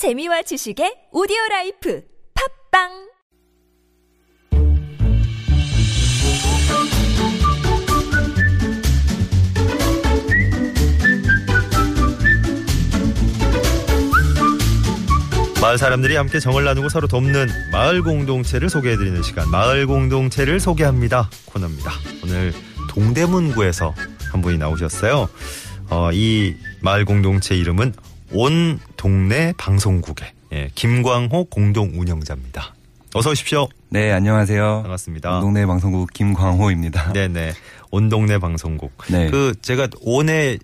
재미와 지식의 오디오 life 팟빵 마을 사람들이 함께 정을 나누고 서로 돕는 마을 공동체를 소개해드리는 시간 마을 공동체를 소개합니다 코너입니다. 오늘 동대문구에서 한 분이 나오셨어요. 어, 이 마을 공동체 이름은 온 동네 방송국의 예, 김광호 공동 운영자입니다. 어서 오십시오. 네, 안녕하세요. 반갑습니다. 동네 방송국 김광호입니다. 네네. 온 동네 방송국. 네. 그 제가 온에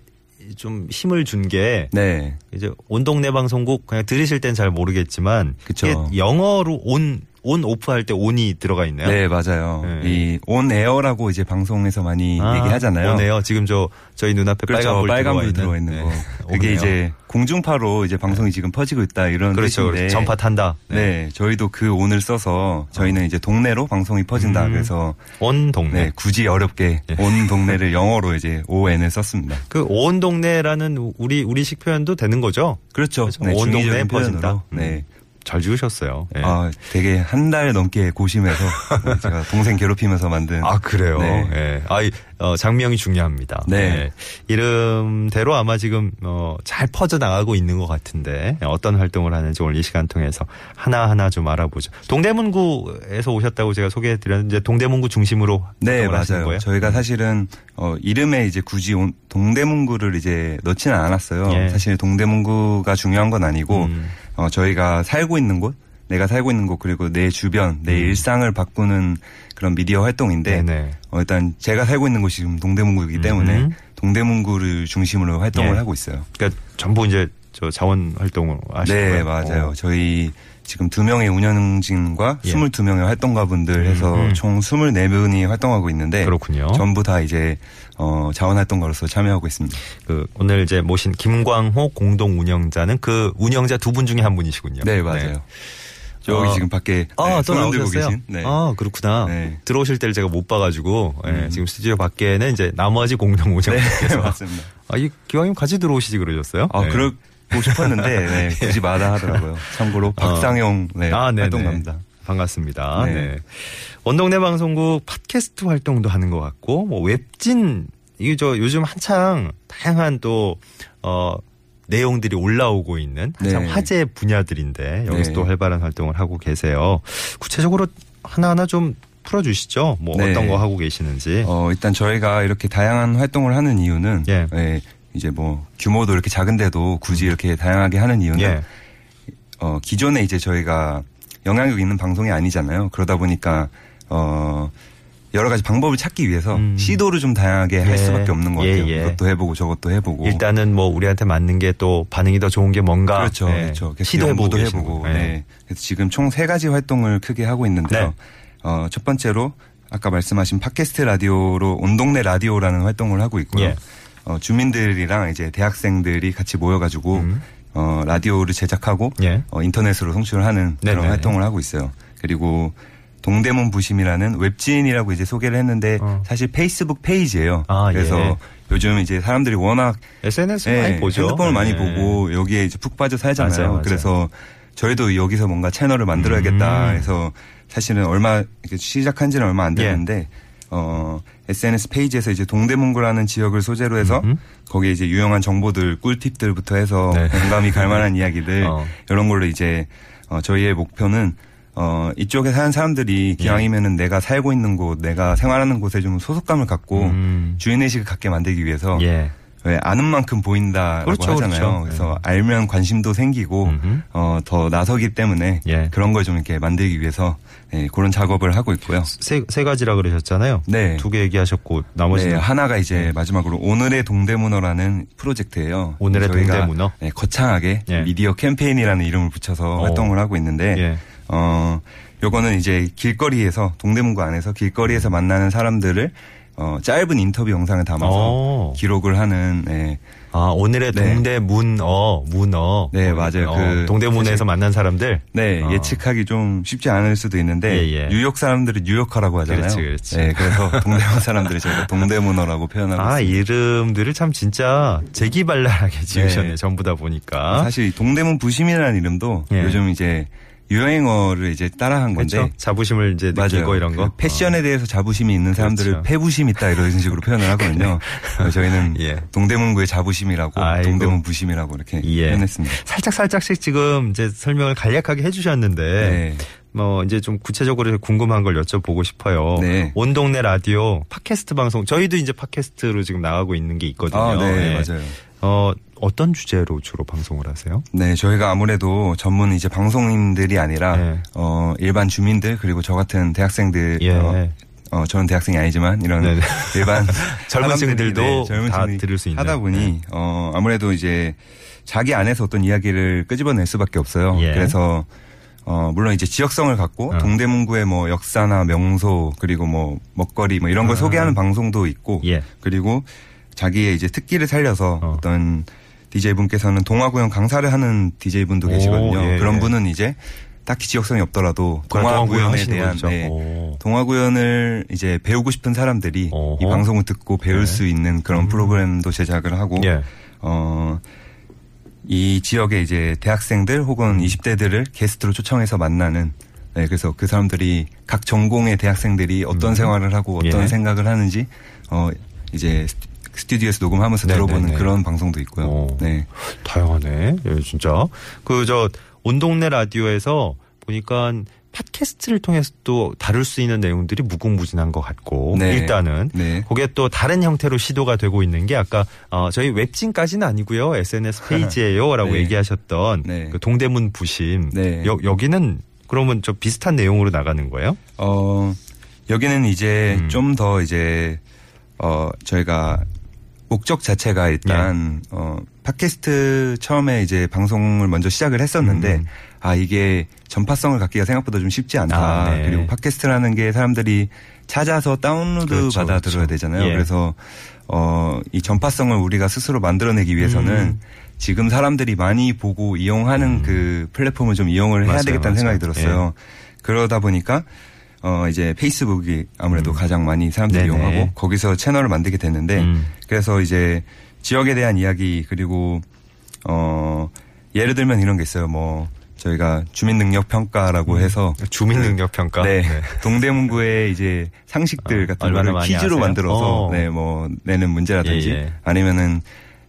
좀 힘을 준게 네. 이제 온 동네 방송국 그냥 들으실 땐 잘 모르겠지만 그쵸. 영어로 온, 온 오프 할 때 온이 들어가 있네요. 네, 맞아요. 네. 이 온 에어라고 이제 방송에서 많이 아, 얘기하잖아요. 오네요. 지금 저 저희 눈앞에 그렇죠. 빨간불 빨간불 들어와 들어와 있는 네. 거. 그게. 이제 공중파로 이제 방송이 지금 퍼지고 있다 이런 그렇죠. 뜻인데. 그렇죠. 전파 탄다. 네. 저희도 그 온을 써서 저희는 이제 동네로 방송이 퍼진다. 음. 그래서 온 동네. 네, 굳이 어렵게 네. 온 동네를 영어로 이제 ON을 썼습니다. 그 온 동네라는 우리 우리식 표현도 되는 거죠? 그렇죠. 그렇죠. 네, 온 중의적인 퍼진다. 표현으로. 음. 네. 잘 지으셨어요. 네. 아, 되게 한 달 넘게 고심해서 제가 동생 괴롭히면서 만든 아, 그래요? 네. 예. 아, 이, 어, 장명이 중요합니다. 네. 예. 이름대로 아마 지금, 어, 잘 퍼져나가고 있는 것 같은데, 어떤 활동을 하는지 오늘 이 시간 통해서 하나하나 좀 알아보죠. 동대문구에서 오셨다고 제가 소개해 드렸는데, 동대문구 중심으로. 네, 맞아요. 거예요? 저희가 사실은 어 이름에 이제 굳이 온- 동대문구를 이제 넣지는 않았어요. 예. 사실 동대문구가 중요한 건 아니고 음. 어 저희가 살고 있는 곳, 내가 살고 있는 곳 그리고 내 주변, 내 일상을 바꾸는 그런 미디어 활동인데 음. 네네. 어 일단 제가 살고 있는 곳이 지금 동대문구이기 때문에 음. 동대문구를 중심으로 활동을 예. 하고 있어요. 그러니까 전부 이제 저 자원 활동을 하시는 네, 거예요? 맞아요. 어. 저희 지금 두 명의 운영진과 예. 22명의 활동가분들 해서 음. 총 24분이 활동하고 있는데 그렇군요. 전부 다 이제 어, 자원활동가로서 참여하고 있습니다. 그 오늘 이제 모신 김광호 공동 운영자는 그 운영자 두 분 중에 한 분이시군요. 네, 맞아요. 저기 어. 지금 밖에 아, 네, 또 나오셨어요? 계신. 네. 아, 그렇구나. 네. 들어오실 때를 제가 못 봐가지고, 예, 음. 지금 스튜디오 밖에는 이제 나머지 공동 네, 운영자께서. 맞습니다. 아, 이 기왕이면 같이 들어오시지 그러셨어요? 아, 네. 그 러고 싶었는데 네, 굳이 마다하더라고요. 참고로 박상용 네, 아, 네네. 활동가입니다. 반갑습니다. 네. 네. 원동네 방송국 팟캐스트 활동도 하는 것 같고, 뭐 웹진, 이게 저 요즘 한창 다양한 또, 어, 내용들이 올라오고 있는 한창 네. 화제 분야들인데 여기서 네. 또 활발한 활동을 하고 계세요. 구체적으로 하나하나 좀 풀어주시죠. 뭐 네. 어떤 거 하고 계시는지. 어, 일단 저희가 이렇게 다양한 활동을 하는 이유는 예. 예, 이제 뭐 규모도 이렇게 작은데도 굳이 이렇게 다양하게 하는 이유는 예. 어, 기존에 이제 저희가 영향력 있는 방송이 아니잖아요. 그러다 보니까 어, 여러 가지 방법을 찾기 위해서 음. 시도를 좀 다양하게 할 예. 수밖에 없는 것 예, 같아요. 예. 이것도 해보고 저것도 해보고. 일단은 뭐 우리한테 맞는 게 또 반응이 더 좋은 게 뭔가 그렇죠, 예, 그렇죠. 시도해보고 해보고. 거예요. 네. 그래서 지금 총 세 가지 활동을 크게 하고 있는데요. 네. 어, 첫 번째로 아까 말씀하신 팟캐스트 라디오로 온 동네 라디오라는 활동을 하고 있고요. 예. 어, 주민들이랑 이제 대학생들이 같이 모여가지고 음. 어, 라디오를 제작하고 예. 어, 인터넷으로 송출을 하는 그런 네네. 활동을 하고 있어요. 그리고 동대문 부심이라는 웹진이라고 이제 소개를 했는데 어. 사실 페이스북 페이지예요. 아, 그래서 예. 요즘 이제 사람들이 워낙 SNS 네, 많이 보죠. 핸드폰을 많이 네. 보고 여기에 이제 푹 빠져 살잖아요. 맞아요, 맞아요. 그래서 저희도 여기서 뭔가 채널을 만들어야겠다 음. 해서 사실은 얼마 시작한 지는 얼마 안 예. 됐는데 어 SNS 페이지에서 이제 동대문구라는 지역을 소재로 해서 음흠. 거기에 이제 유용한 정보들 꿀팁들부터 해서 네. 공감이 갈 만한 이야기들 어. 이런 걸로 이제 어 저희의 목표는 어 이쪽에 사는 사람들이 예. 기왕이면은 내가 살고 있는 곳, 내가 생활하는 곳에 좀 소속감을 갖고 음. 주인 의식을 갖게 만들기 위해서 예. 왜 아는 만큼 보인다라고 그렇죠, 하잖아요. 그렇죠. 그래서 네. 알면 관심도 생기고. 어, 더 나서기 때문에 예. 그런 걸 좀 이렇게 만들기 위해서 예, 그런 작업을 하고 있고요. 세, 세 가지라 그러셨잖아요. 네. 두 개 얘기하셨고 나머지는 네, 하나가 이제 마지막으로 오늘의 동대문어라는 프로젝트예요. 오늘의 동대문어? 네, 거창하게 예. 미디어 캠페인이라는 이름을 붙여서 어. 활동을 하고 있는데 예. 어 요거는 이제 길거리에서 동대문구 안에서 길거리에서 만나는 사람들을 어, 짧은 인터뷰 영상을 담아서 어. 기록을 하는 네. 아, 오늘의 네. 동대문어, 문어. 네, 맞아요. 어, 그 동대문에서 사실- 만난 사람들. 네, 어. 예측하기 좀 쉽지 않을 수도 있는데 예, 예. 뉴욕 사람들은 뉴요커라고 하잖아요. 그렇지, 그렇지. 네, 그래서 동대문 사람들이 저희가 동대문어라고 표현하고 아, 있습니다. 이름들을 참 진짜 재기발랄하게 지으셨네, 네. 전부 다 보니까. 사실 동대문 부심이라는 이름도 예. 요즘 이제 유행어를 이제 따라한 건데 그렇죠. 자부심을 이제 느끼고 이런 거. 그 패션에 대해서 자부심이 있는 사람들을 그렇죠. 패부심 있다 이런 식으로 표현을 하거든요. 그래서 저희는 예. 동대문구의 자부심이라고 아이고. 동대문 부심이라고 이렇게 예. 표현했습니다. 살짝 살짝씩 지금 이제 설명을 간략하게 해주셨는데 네. 뭐 이제 좀 구체적으로 궁금한 걸 여쭤보고 싶어요. 네. 온 동네 라디오 팟캐스트 방송 저희도 이제 팟캐스트로 지금 나가고 있는 게 있거든요. 아, 네, 예. 맞아요. 어 어떤 주제로 주로 방송을 하세요? 네, 저희가 아무래도 전문 이제 방송인들이 아니라 네. 어 일반 주민들 그리고 저 같은 대학생들 예. 어, 어, 저는 대학생이 아니지만 이런 네네. 일반 젊은 사람들이, 층들도 젊은 다 들을 수 있는. 하다 보니 네. 어 아무래도 이제 자기 안에서 어떤 이야기를 끄집어낼 수밖에 없어요. 예. 그래서 어 물론 이제 지역성을 갖고 어. 동대문구의 뭐 역사나 명소 그리고 뭐 먹거리 뭐 이런 걸 아. 소개하는 방송도 있고 예. 그리고 자기의 이제 특기를 살려서 어. 어. 떤 DJ 분께서는 동화 구연 강사를 하는 DJ 분도 오, 계시거든요. 예, 그런 예. 분은 이제 딱히 지역성이 없더라도 동화 구연 하시는 대한. 네, 오. 동화 구연을 이제 배우고 싶은 사람들이 어허. 이 방송을 듣고 배울 네. 수 있는 그런 음. 프로그램도 제작을 하고 예. 어, 이 지역의 이제 대학생들 혹은 20대들을 게스트로 초청해서 만나는 네, 그래서 그 사람들이 각 전공의 대학생들이 어떤 음. 생활을 하고 어떤 예. 생각을 하는지 어 이제 스튜- 스튜디오에서 녹음하면서 네, 들어보는 네, 네. 그런 방송도 있고요. 오. 네. 다양하네. 예, 진짜. 그 저 온동네 라디오에서 보니까 팟캐스트를 통해서 또 다룰 수 있는 내용들이 무궁무진한 것 같고 네. 일단은 네. 그게 또 다른 형태로 시도가 되고 있는 게 아까 어, 저희 웹진까지는 아니고요 SNS 페이지예요라고 네. 얘기하셨던 네. 그 동대문 부심 네. 여, 여기는 그러면 저 비슷한 내용으로 나가는 거예요? 어, 여기는 이제 음. 좀더 이제, 어, 저희가 목적 자체가 일단, 예. 어, 팟캐스트 처음에 이제 방송을 먼저 시작을 했었는데, 음. 아, 이게 전파성을 갖기가 생각보다 좀 쉽지 않다. 아, 네. 그리고 팟캐스트라는 게 사람들이 찾아서 다운로드 그렇죠, 받아 그렇죠. 들어야 되잖아요. 예. 그래서, 어, 이 전파성을 우리가 스스로 만들어내기 위해서는 음. 지금 사람들이 많이 보고 이용하는 음. 그 플랫폼을 좀 이용을 해야 맞아요, 되겠다는 맞아요. 생각이 들었어요. 그러다 보니까 어 이제 페이스북이 아무래도 음. 가장 많이 사람들이 네네. 이용하고 거기서 채널을 만들게 됐는데 음. 그래서 이제 지역에 대한 이야기 그리고 어 예를 들면 이런 게 있어요. 뭐 저희가 주민 능력 평가라고 해서 주민 능력 평가. 네. 동대문구의 이제 상식들 어, 같은 거를 퀴즈로 아세요? 만들어서 어. 네뭐 내는 문제라든지 예, 예. 아니면은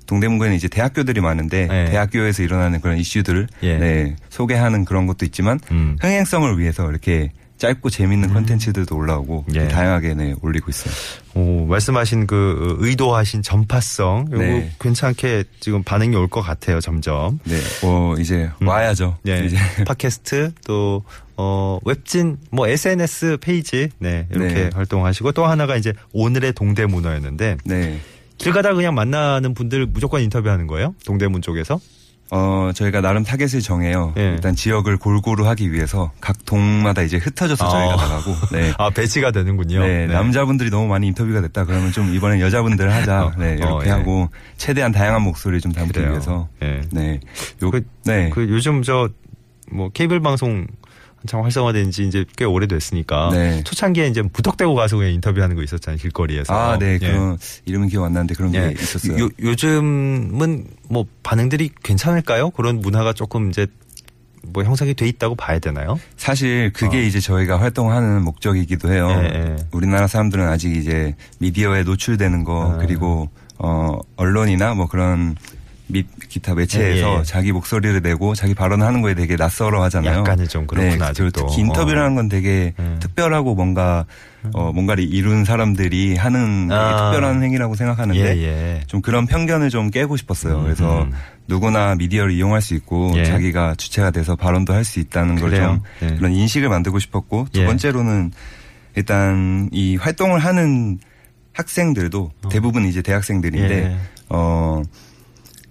동대문구에는 이제 대학교들이 많은데 네. 대학교에서 일어나는 그런 이슈들을 예. 네, 소개하는 그런 것도 있지만 음. 흥행성을 위해서 이렇게 짧고 재밌는 컨텐츠들도 올라오고 예. 다양하게 네, 올리고 있어요. 오, 말씀하신 그 의도하신 전파성 요거 네. 괜찮게 지금 반응이 올 것 같아요 점점. 네, 뭐 이제 음. 와야죠. 네, 이제 팟캐스트 또 어, 웹진 뭐 SNS 페이지 네 이렇게 네. 활동하시고 또 하나가 이제 오늘의 동대문어였는데 네. 길 가다 그냥 만나는 분들 무조건 인터뷰하는 거예요 동대문 쪽에서. 어, 저희가 나름 타겟을 정해요. 예. 일단 지역을 골고루 하기 위해서 각 동마다 이제 흩어져서 아. 저희가 나가고, 네. 아 배치가 되는군요. 네, 남자분들이 너무 많이 인터뷰가 됐다. 그러면 좀 이번엔 여자분들 하자. 어, 네, 어, 이렇게 예. 하고 최대한 다양한 목소리 좀 담기 그래요. 위해서. 예. 네. 요, 그- 네. 그 요즘 저 뭐 케이블 방송 한창 활성화된 지 이제 꽤 오래됐으니까 네. 초창기에 이제 무턱대고 가서 그냥 인터뷰하는 거 있었잖아요 길거리에서. 아, 네. 예. 그런 이름은 기억 안 나는데 그런 예. 게 있었어요. 요, 요즘은 뭐 반응들이 괜찮을까요? 그런 문화가 조금 이제 뭐 형성이 돼 있다고 봐야 되나요? 사실 그게 어. 이제 저희가 활동하는 목적이기도 해요. 예, 예. 우리나라 사람들은 아직 이제 미디어에 노출되는 거 아. 그리고 어 언론이나 뭐 그런 및 기타 매체에서 예, 예. 자기 목소리를 내고 자기 발언하는 거에 되게 낯설어 하잖아요. 약간은 좀 그렇구나, 네, 아직도. 특히 인터뷰라는 어. 건 되게 음. 특별하고 뭔가 어 뭔가를 이룬 사람들이 하는 아. 특별한 행위라고 생각하는데 예, 예. 좀 그런 편견을 좀 깨고 싶었어요. 음, 그래서 음. 누구나 미디어를 이용할 수 있고 예. 자기가 주체가 돼서 발언도 할 수 있다는 걸 그래요. 좀 예. 그런 인식을 만들고 싶었고 두 예. 번째로는 일단 이 활동을 하는 학생들도 대부분 이제 대학생들인데 예. 어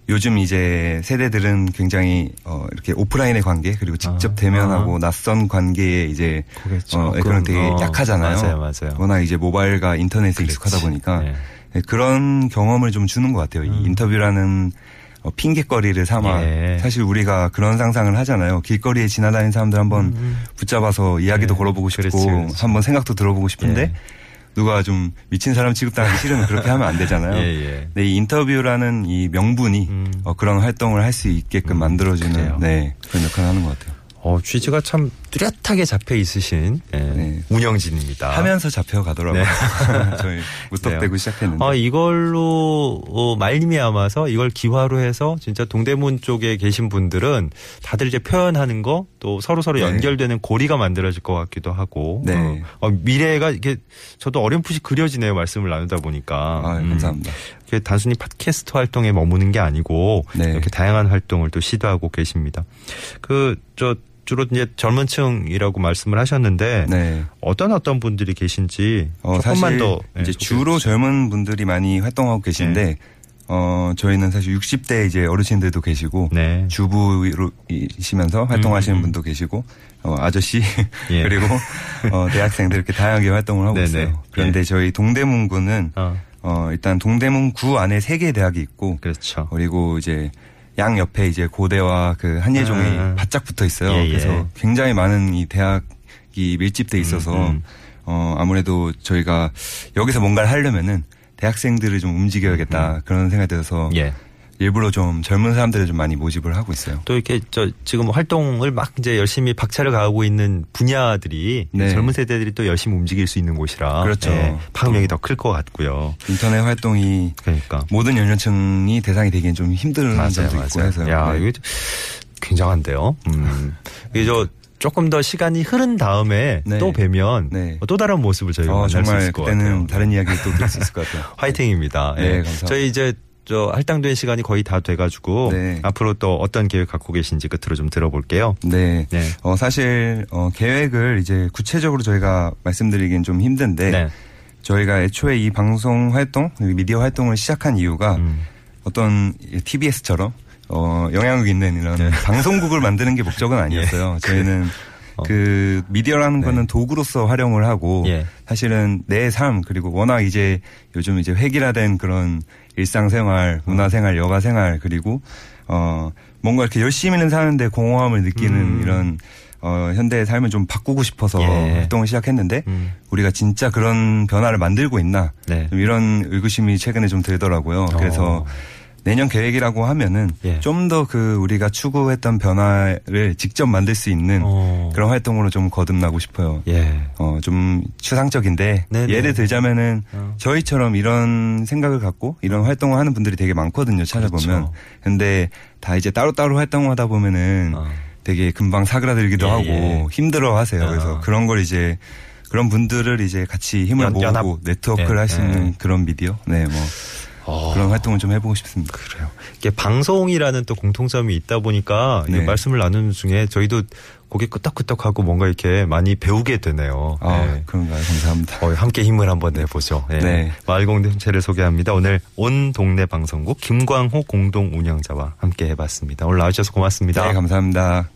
요즘 이제 세대들은 굉장히 어 이렇게 오프라인의 관계 그리고 직접 아, 대면하고 낯선 관계에 이제 그게 어 그런 되게 어, 약하잖아요. 맞아요, 맞아요. 워낙 이제 모바일과 인터넷에 그렇지. 익숙하다 보니까 네. 네, 그런 경험을 좀 주는 것 같아요. 이 인터뷰라는 어, 핑계거리를 삼아 음. 예. 사실 우리가 그런 상상을 하잖아요. 길거리에 지나다니는 사람들 한번 붙잡아서 이야기도 예. 걸어보고 싶고 그렇지, 그렇지. 한번 생각도 들어보고 싶은데 예. 누가 좀 미친 사람 취급당하기 싫으면 그렇게 하면 안 되잖아요. 예, 예. 네, 이 인터뷰라는 이 명분이 음. 어, 그런 활동을 할 수 있게끔 만들어주는 그래요. 네, 그런 역할을 하는 것 같아요. 어, 취지가 참 뚜렷하게 잡혀 있으신 예, 네. 운영진입니다. 하면서 잡혀 가더라고요. 네. 저희 무턱대고 그래요. 시작했는데. 아, 이걸로 어, 말미암아서 이걸 기화로 해서 진짜 동대문 쪽에 계신 분들은 다들 이제 표현하는 거 또 서로 서로 네. 연결되는 고리가 만들어질 것 같기도 하고 네. 어, 어, 미래가 이게 저도 어렴풋이 그려지네요 말씀을 나누다 보니까 아, 음. 감사합니다. 이게 단순히 팟캐스트 활동에 머무는 게 아니고 네. 이렇게 다양한 활동을 또 시도하고 계십니다. 그저 주로 이제 젊은 층이라고 말씀을 하셨는데 네. 어떤 어떤 분들이 계신지 어, 조금만 사실 더 네, 이제 주로. 젊은 분들이 많이 활동하고 계신데 네. 어 저희는 사실 60대 이제 어르신들도 계시고 네. 주부이시면서 활동하시는 음. 분도 계시고 어 아저씨 예. 그리고 어 대학생들 이렇게 다양하게 활동을 하고. 있어요. 그런데 예. 저희 동대문구는 어, 어 일단 동대문구 안에 세 개 대학이 있고 그렇죠. 그리고 이제 양 옆에 이제 고대와 그 한예종이 아. 바짝 붙어 있어요. 예, 예. 그래서 굉장히 많은 이 대학이 밀집돼 있어서 음, 음. 어 아무래도 저희가 여기서 뭔가를 하려면은 대학생들을 좀 움직여야겠다 그런 생각이 들어서 음. 예. 일부러 좀 젊은 사람들을 좀 많이 모집을 하고 있어요. 또 이렇게 저 지금 활동을 막 이제 열심히 박차를 가하고 있는 분야들이 네. 젊은 세대들이 또 열심히 움직일 수 있는 곳이라 그렇죠. 예, 파급력이 더 클 것 같고요. 인터넷 활동이 그러니까 모든 연령층이 대상이 되기엔 좀 힘든 맞아요, 점도 있고 맞아요. 해서요. 야, 네. 좀 굉장한데요. 음. 이게 저 조금 더 시간이 흐른 다음에 네. 또 뵈면 네. 또 다른 모습을 저희가 어, 만날 수 정말 있을 것 그때는 같아요. 다른 이야기를 또 들을 수 있을 것 같아요. 화이팅입니다. 네, 예. 감사합니다. 저희 이제 저 할당된 시간이 거의 다 돼가지고 네. 앞으로 또 어떤 계획 갖고 계신지 끝으로 좀 들어볼게요. 네. 네. 어, 사실, 어, 계획을 이제 구체적으로 저희가 말씀드리긴 좀 힘든데, 네. 저희가 애초에 이 방송 활동, 미디어 활동을 시작한 이유가 음. 어떤 TBS처럼, 어, 영향력 있는 이런 네. 방송국을 만드는 게 목적은 아니었어요. 저희는 어. 그 미디어라는 거는 도구로서 활용을 하고 예. 사실은 내 삶 그리고 워낙 이제 요즘 이제 획일화된 그런 일상생활, 문화생활, 여가생활 그리고 어 뭔가 이렇게 열심히는 사는데 공허함을 느끼는 음. 이런 어 현대의 삶을 좀 바꾸고 싶어서 예. 활동을 시작했는데 음. 우리가 진짜 그런 변화를 만들고 있나 네. 좀 이런 의구심이 최근에 좀 들더라고요. 그래서 어. 내년 계획이라고 하면은 예. 좀더 그 우리가 추구했던 변화를 직접 만들 수 있는 어. 그런 활동으로 좀 거듭나고 싶어요. 예. 어, 좀 추상적인데 네네. 예를 들자면은 어. 저희처럼 이런 생각을 갖고 이런 활동을 하는 분들이 되게 많거든요. 찾아보면. 그렇죠. 근데 다 이제 따로따로 활동하다 보면은 어. 되게 금방 사그라들기도 예, 하고 예. 힘들어 하세요. 어. 그래서 그런 걸 이제 그런 분들을 이제 같이 힘을 연- 모으고 연합. 네트워크를 예, 할수 있는 예. 그런 미디어. 네, 뭐 어. 그런 활동을 좀 해보고 싶습니다. 그래요. 이게 방송이라는 또 공통점이 있다 보니까 이 네. 말씀을 나누는 중에 저희도 고개 끄덕끄덕하고 뭔가 이렇게 많이 배우게 되네요. 아, 네. 그런가요? 감사합니다. 어, 함께 힘을 한번 내보죠. 네. 네. 마을 공동체를 소개합니다. 오늘 온 동네 방송국 김광호 공동 운영자와 함께 해봤습니다. 오늘 나와주셔서 고맙습니다. 네, 감사합니다.